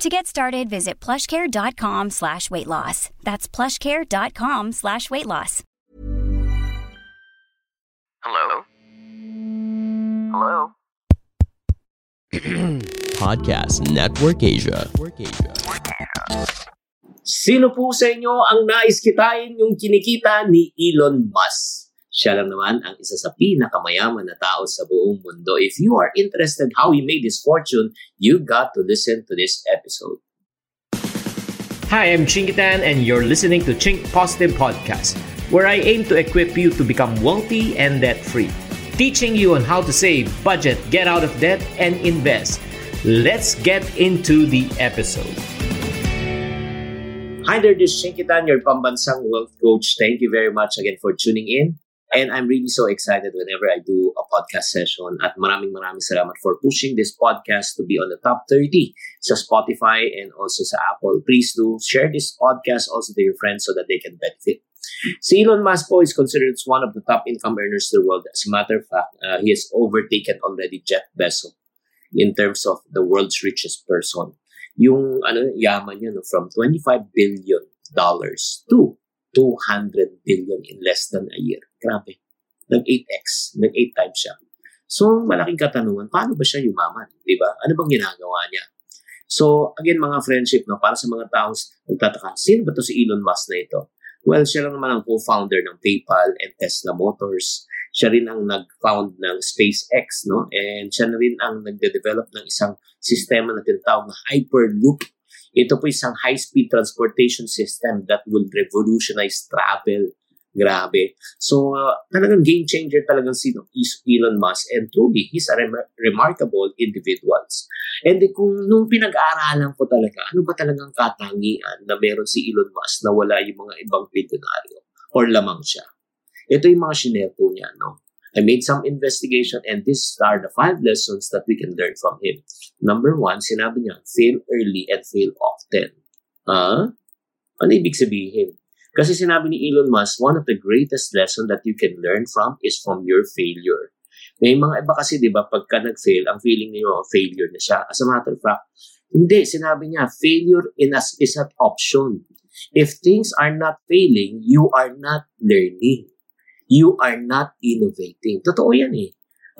To get started, visit plushcare.com slash weight loss. That's plushcare.com slash weight loss. Hello? Hello? Podcast Network Asia. Network Sino po sa inyo ang nais kitain yung kinikita ni Elon Musk? Siya lang naman ang isa sa pinakamayaman na tao sa buong mundo. If you are interested how he made his fortune, you got to listen to this episode. Hi, I'm Chinkitan, and you're listening to Chink Positive Podcast, where I aim to equip you to become wealthy and debt free, teaching you on how to save, budget, get out of debt, and invest. Let's get into the episode. Hi there, this is Shinkitan, your pambansang wealth coach. Thank you very much again for tuning in. And I'm really so excited whenever I do a podcast session. At maraming maraming salamat for pushing this podcast to be on the top 30 sa Spotify and also sa Apple. Please do share this podcast also to your friends so that they can benefit. Si Elon Musk po is considered as one of the top income earners in the world. As a matter of fact, uh, he has overtaken already Jeff Bezos in terms of the world's richest person. Yung ano yaman niya no, from 25 billion dollars to 200 billion in less than a year. Grabe. Nag-8x. Nag-8 times siya. So, malaking katanungan, paano ba siya yumaman? Di ba? Ano bang ginagawa niya? So, again, mga friendship, no, para sa mga taong nagtataka, sino ba to si Elon Musk na ito? Well, siya lang naman ang co-founder ng PayPal and Tesla Motors. Siya rin ang nag-found ng SpaceX, no? And siya na rin ang nagde-develop ng isang sistema na tinatawag na Hyperloop ito po isang high-speed transportation system that will revolutionize travel. Grabe. So, uh, talagang game changer talagang si Elon Musk and truly, he's a rem- remarkable individuals. And eh, kung nung pinag-aaralan ko talaga, ano ba talagang katangian na meron si Elon Musk na wala yung mga ibang bilyonaryo or lamang siya? Ito yung mga sinepo niya, no? I made some investigation and these are the five lessons that we can learn from him. Number one, sinabi niya, fail early and fail often. Huh? Ano ibig sabihin? Kasi sinabi ni Elon Musk, one of the greatest lesson that you can learn from is from your failure. May mga iba kasi, di ba, pagka nag-fail, ang feeling niyo, failure na siya. As a matter of fact, hindi, sinabi niya, failure in us is an option. If things are not failing, you are not learning you are not innovating. Totoo yan eh.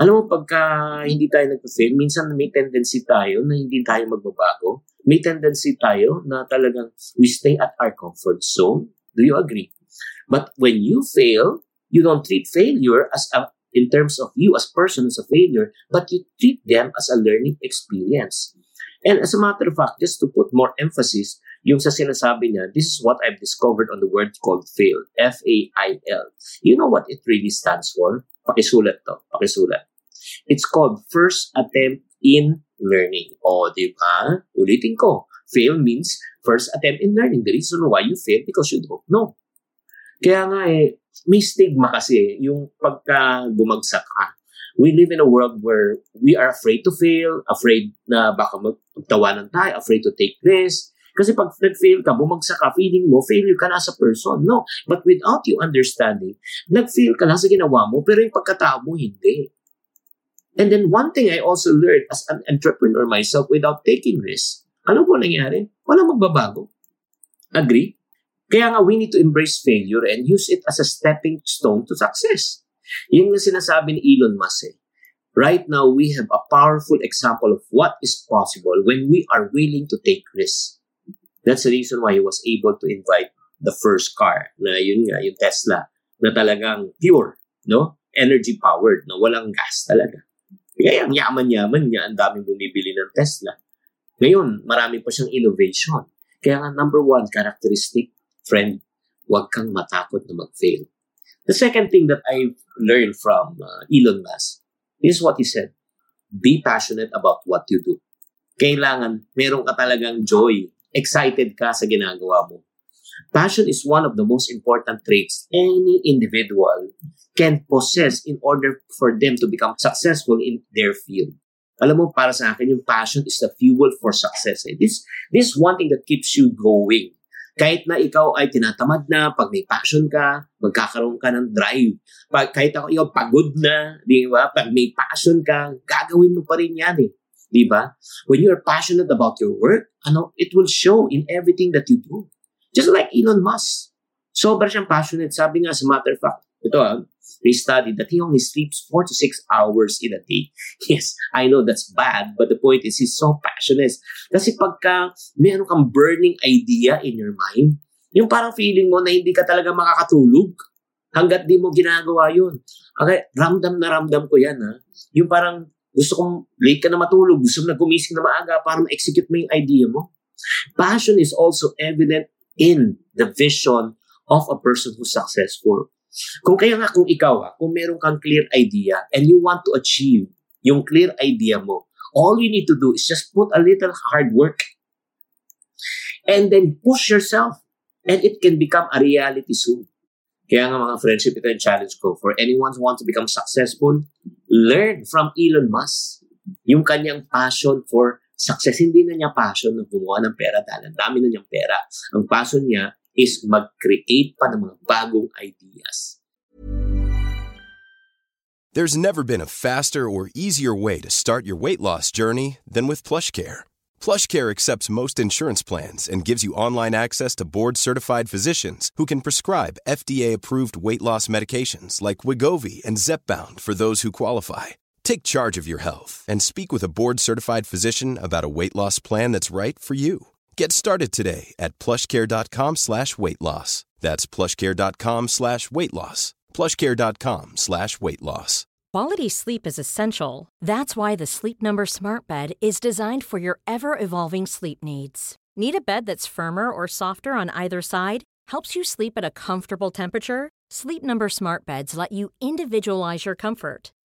Alam mo, pagka hindi tayo nagpa-fail, minsan may tendency tayo na hindi tayo magbabago. May tendency tayo na talagang we stay at our comfort zone. Do you agree? But when you fail, you don't treat failure as a, in terms of you as person as a failure, but you treat them as a learning experience. And as a matter of fact, just to put more emphasis, yung sa sinasabi niya, this is what I've discovered on the word called fail. F-A-I-L. You know what it really stands for? Pakisulat to. Pakisulat. It's called first attempt in learning. O, di ba? Ulitin ko. Fail means first attempt in learning. The reason why you fail because you don't know. Kaya nga eh, may stigma kasi yung pagka bumagsak ka. We live in a world where we are afraid to fail, afraid na baka magtawanan tayo, afraid to take risks, kasi pag nag-fail ka, bumagsak ka, feeling mo, failure ka na as a person. No. But without you understanding, nag-fail ka lang sa ginawa mo, pero yung pagkatao mo, hindi. And then one thing I also learned as an entrepreneur myself without taking risks, ano po nangyari? Walang magbabago. Agree? Kaya nga, we need to embrace failure and use it as a stepping stone to success. Yun yung sinasabi ni Elon Musk eh. Right now, we have a powerful example of what is possible when we are willing to take risks. That's the reason why he was able to invite the first car na yun nga, yung Tesla, na talagang pure, no? Energy powered, no? Walang gas talaga. Kaya ang yaman-yaman niya, ang daming bumibili ng Tesla. Ngayon, marami pa siyang innovation. Kaya nga, number one characteristic, friend, huwag kang matakot na mag-fail. The second thing that I learned from uh, Elon Musk is what he said. Be passionate about what you do. Kailangan meron ka talagang joy excited ka sa ginagawa mo. Passion is one of the most important traits any individual can possess in order for them to become successful in their field. Alam mo, para sa akin, yung passion is the fuel for success. Eh. This, this one thing that keeps you going. Kahit na ikaw ay tinatamad na, pag may passion ka, magkakaroon ka ng drive. Pag, kahit ako, ikaw pagod na, di ba? Pag may passion ka, gagawin mo pa rin yan eh. Di ba? When you're passionate about your work, ano, it will show in everything that you do. Just like Elon Musk. Sobra siyang passionate. Sabi nga, as a matter of fact, ito ah, they studied that he only sleeps four to six hours in a day. Yes, I know that's bad, but the point is he's so passionate. Kasi pagka meron kang burning idea in your mind, yung parang feeling mo na hindi ka talaga makakatulog hanggat di mo ginagawa yun. Okay, ramdam na ramdam ko yan ha. Yung parang gusto kong late ka na matulog, gusto mo na gumising na maaga para ma-execute mo yung idea mo. Passion is also evident in the vision of a person who's successful. Kung kaya nga kung ikaw, ah, kung meron kang clear idea and you want to achieve yung clear idea mo, all you need to do is just put a little hard work and then push yourself and it can become a reality soon. Kaya nga mga friendship, ito yung challenge ko. For anyone who wants to become successful, learn from Elon Musk. Yung kanyang passion for success. Hindi na niya passion na gumawa ng pera dahil ang dami na niyang pera. Ang passion niya is mag-create pa ng mga bagong ideas. There's never been a faster or easier way to start your weight loss journey than with PlushCare. PlushCare accepts most insurance plans and gives you online access to board-certified physicians who can prescribe FDA-approved weight loss medications like Wigovi and Zepbound for those who qualify. Take charge of your health and speak with a board-certified physician about a weight loss plan that's right for you. Get started today at plushcare.com slash weight loss. That's plushcare.com slash weight loss. Plushcare.com slash weight loss. Quality sleep is essential. That's why the Sleep Number Smart Bed is designed for your ever evolving sleep needs. Need a bed that's firmer or softer on either side? Helps you sleep at a comfortable temperature? Sleep Number Smart Beds let you individualize your comfort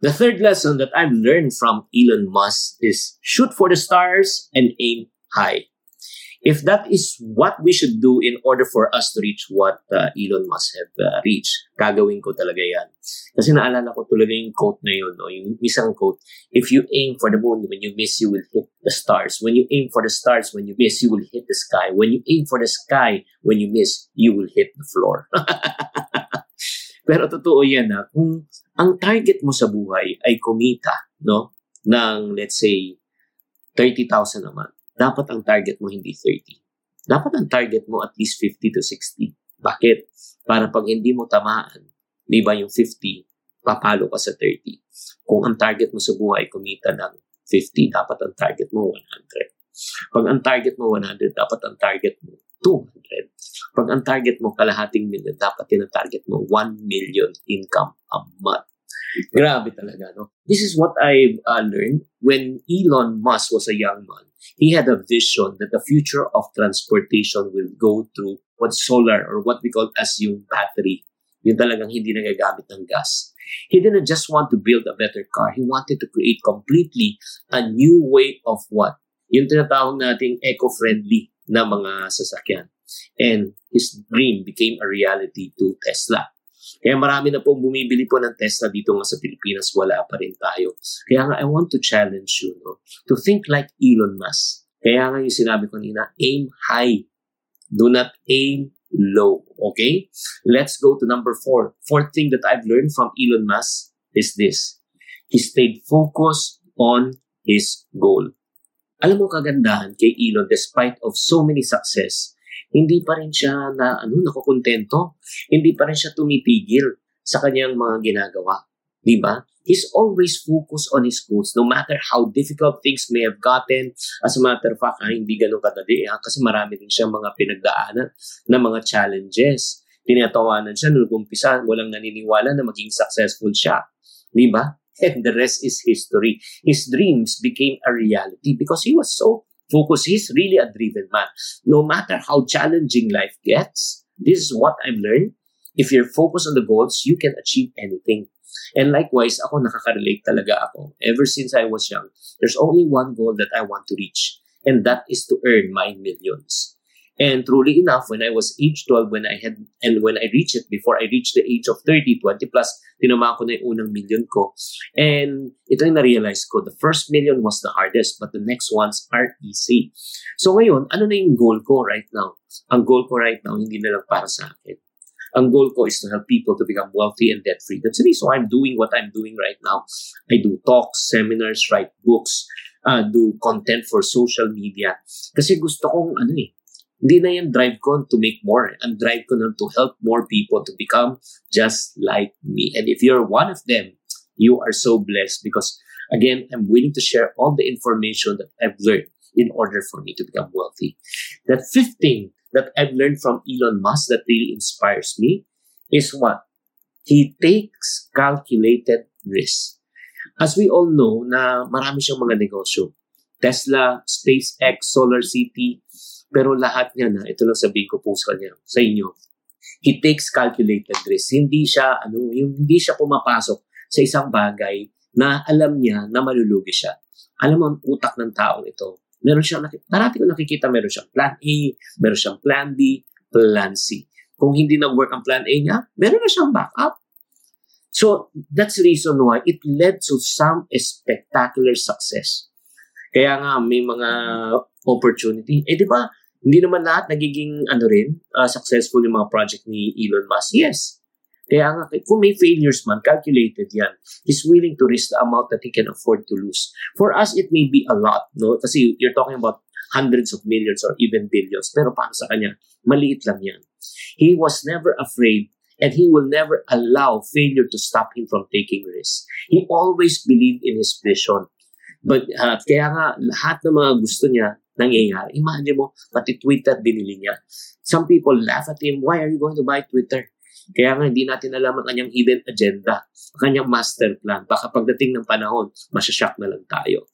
The third lesson that I've learned from Elon Musk is shoot for the stars and aim high. If that is what we should do in order for us to reach what uh, Elon Musk have uh, reached, gagawin ko talaga yan. Kasi naalala ko talaga yung quote na yun, no? yung isang quote, if you aim for the moon, when you miss, you will hit the stars. When you aim for the stars, when you miss, you will hit the sky. When you aim for the sky, when you miss, you will hit the floor. Pero totoo yan na, kung ang target mo sa buhay ay kumita, no, ng let's say 30,000 a month, dapat ang target mo hindi 30. Dapat ang target mo at least 50 to 60. Bakit? Para pag hindi mo tamaan, di ba yung 50, papalo ka sa 30. Kung ang target mo sa buhay kumita ng 50, dapat ang target mo 100. Pag ang target mo 100, dapat ang target mo 200. Pag ang target mo kalahating million, dapat din ang target mo 1 million income a month. Grabe talaga, no? This is what I uh, learned when Elon Musk was a young man. He had a vision that the future of transportation will go through what solar or what we call as yung battery. Yung talagang hindi nagagamit ng gas. He didn't just want to build a better car. He wanted to create completely a new way of what? Yung tinatawag nating eco-friendly na mga sasakyan. And his dream became a reality to Tesla. Kaya marami na pong bumibili po ng Tesla dito nga sa Pilipinas, wala pa rin tayo. Kaya nga, I want to challenge you no, to think like Elon Musk. Kaya nga yung sinabi ko nina, aim high. Do not aim low. Okay? Let's go to number four. Fourth thing that I've learned from Elon Musk is this. He stayed focused on his goal. Alam mo kagandahan kay Elon despite of so many success, hindi pa rin siya na ano nakukontento. Hindi pa rin siya tumitigil sa kanyang mga ginagawa. Di ba? He's always focused on his goals no matter how difficult things may have gotten. As a matter of fact, ha, hindi ganun kadali ha, kasi marami din siya mga pinagdaanan na mga challenges. Tinatawanan siya nung umpisa, walang naniniwala na maging successful siya. Di ba? And the rest is history. His dreams became a reality because he was so focused. He's really a driven man. No matter how challenging life gets, this is what I've learned. If you're focused on the goals, you can achieve anything. And likewise, ako nakaka-relate talaga ako. Ever since I was young, there's only one goal that I want to reach, and that is to earn my millions. And truly enough, when I was age 12, when I had, and when I reached it, before I reached the age of 30, 20 plus, tinama ko na yung unang million ko. And ito yung na-realize ko, the first million was the hardest, but the next ones are easy. So ngayon, ano na yung goal ko right now? Ang goal ko right now, hindi na lang para sa akin. Ang goal ko is to help people to become wealthy and debt-free. That's the reason why I'm doing what I'm doing right now. I do talks, seminars, write books, uh, do content for social media. Kasi gusto kong, ano eh, hindi na yung drive ko to make more. Ang drive ko na to help more people to become just like me. And if you're one of them, you are so blessed because, again, I'm willing to share all the information that I've learned in order for me to become wealthy. That fifth thing that I've learned from Elon Musk that really inspires me is what? He takes calculated risks. As we all know na marami siyang mga negosyo. Tesla, SpaceX, Solar City, pero lahat niya na, ito lang sabihin ko po sa kanya, sa inyo, he takes calculated risk. Hindi siya, ano, yung hindi siya pumapasok sa isang bagay na alam niya na malulugi siya. Alam mo, ang utak ng taong ito, meron siyang, parati ko nakikita, meron siyang plan A, meron siyang plan B, plan C. Kung hindi nag-work ang plan A niya, meron na siyang backup. So, that's the reason why it led to some spectacular success. Kaya nga, may mga opportunity. Eh, di ba, hindi naman lahat nagiging ano rin, uh, successful yung mga project ni Elon Musk. Yes. Kaya nga, kung may failures man, calculated yan. He's willing to risk the amount that he can afford to lose. For us, it may be a lot, no? Kasi you're talking about hundreds of millions or even billions. Pero para sa kanya, maliit lang yan. He was never afraid and he will never allow failure to stop him from taking risks. He always believed in his vision. But uh, kaya nga, lahat ng mga gusto niya, nangyayari. Imagine mo, pati Twitter binili niya. Some people laugh at him, why are you going to buy Twitter? Kaya nga hindi natin alam ang kanyang hidden agenda, ang kanyang master plan. Baka pagdating ng panahon, masyashock na lang tayo.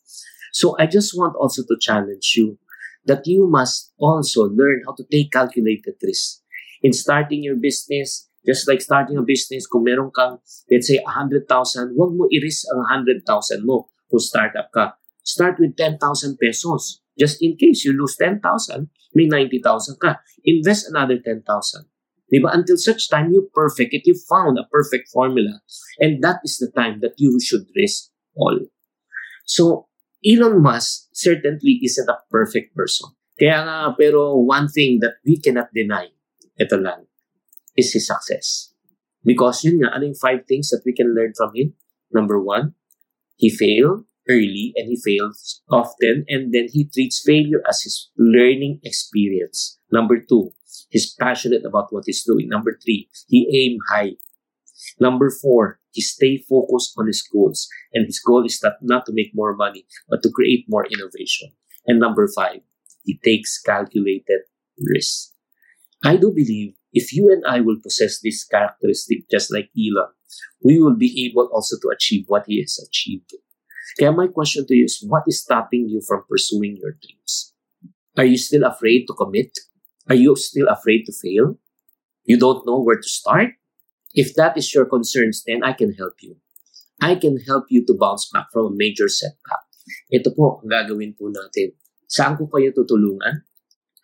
So I just want also to challenge you that you must also learn how to take calculated risks. In starting your business, just like starting a business, kung meron kang, let's say, 100,000, huwag mo i-risk ang 100,000 mo kung startup ka. Start with 10,000 pesos. Just in case you lose 10,000, may 90,000 ka. Invest another 10,000. Diba? Until such time you perfect it, you found a perfect formula. And that is the time that you should risk all. So, Elon Musk certainly isn't a perfect person. Kaya nga, pero one thing that we cannot deny, ito lang, is his success. Because yun nga, ano yung five things that we can learn from him? Number one, He failed early and he fails often, and then he treats failure as his learning experience. Number two, he's passionate about what he's doing. Number three, he aim high. Number four, he stay focused on his goals, and his goal is not, not to make more money, but to create more innovation. And number five, he takes calculated risks. I do believe if you and I will possess this characteristic just like Elon, we will be able also to achieve what he has achieved. Kaya my question to you is, what is stopping you from pursuing your dreams? Are you still afraid to commit? Are you still afraid to fail? You don't know where to start? If that is your concerns, then I can help you. I can help you to bounce back from a major setback. Ito po ang gagawin po natin. Saan ko kayo tutulungan?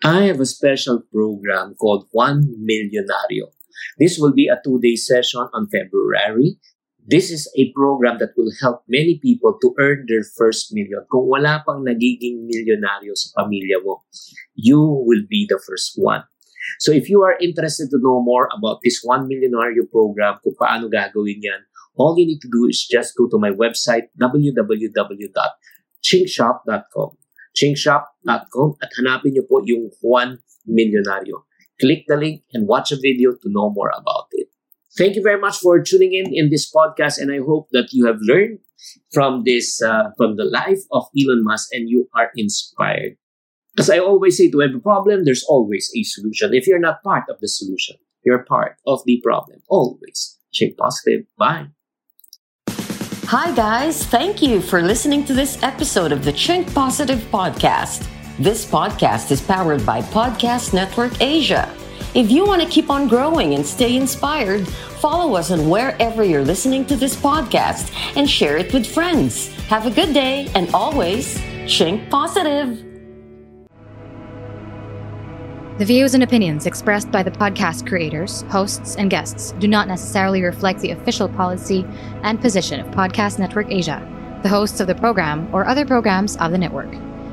I have a special program called One Millionario. This will be a two-day session on February. This is a program that will help many people to earn their first million. Kung wala pang nagiging milyonaryo sa pamilya mo, you will be the first one. So if you are interested to know more about this One Millionario program, kung paano gagawin yan, all you need to do is just go to my website, www.chinkshop.com chinkshop.com at hanapin niyo po yung Juan Millionario. Click the link and watch a video to know more about. Thank you very much for tuning in in this podcast, and I hope that you have learned from this uh, from the life of Elon Musk and you are inspired. As I always say, to every problem, there's always a solution. If you're not part of the solution, you're part of the problem. Always. Think positive. Bye. Hi, guys. Thank you for listening to this episode of the Chink Positive Podcast. This podcast is powered by Podcast Network Asia. If you want to keep on growing and stay inspired, follow us on wherever you're listening to this podcast and share it with friends. Have a good day and always Chink Positive. The views and opinions expressed by the podcast creators, hosts, and guests do not necessarily reflect the official policy and position of Podcast Network Asia, the hosts of the program, or other programs of the network.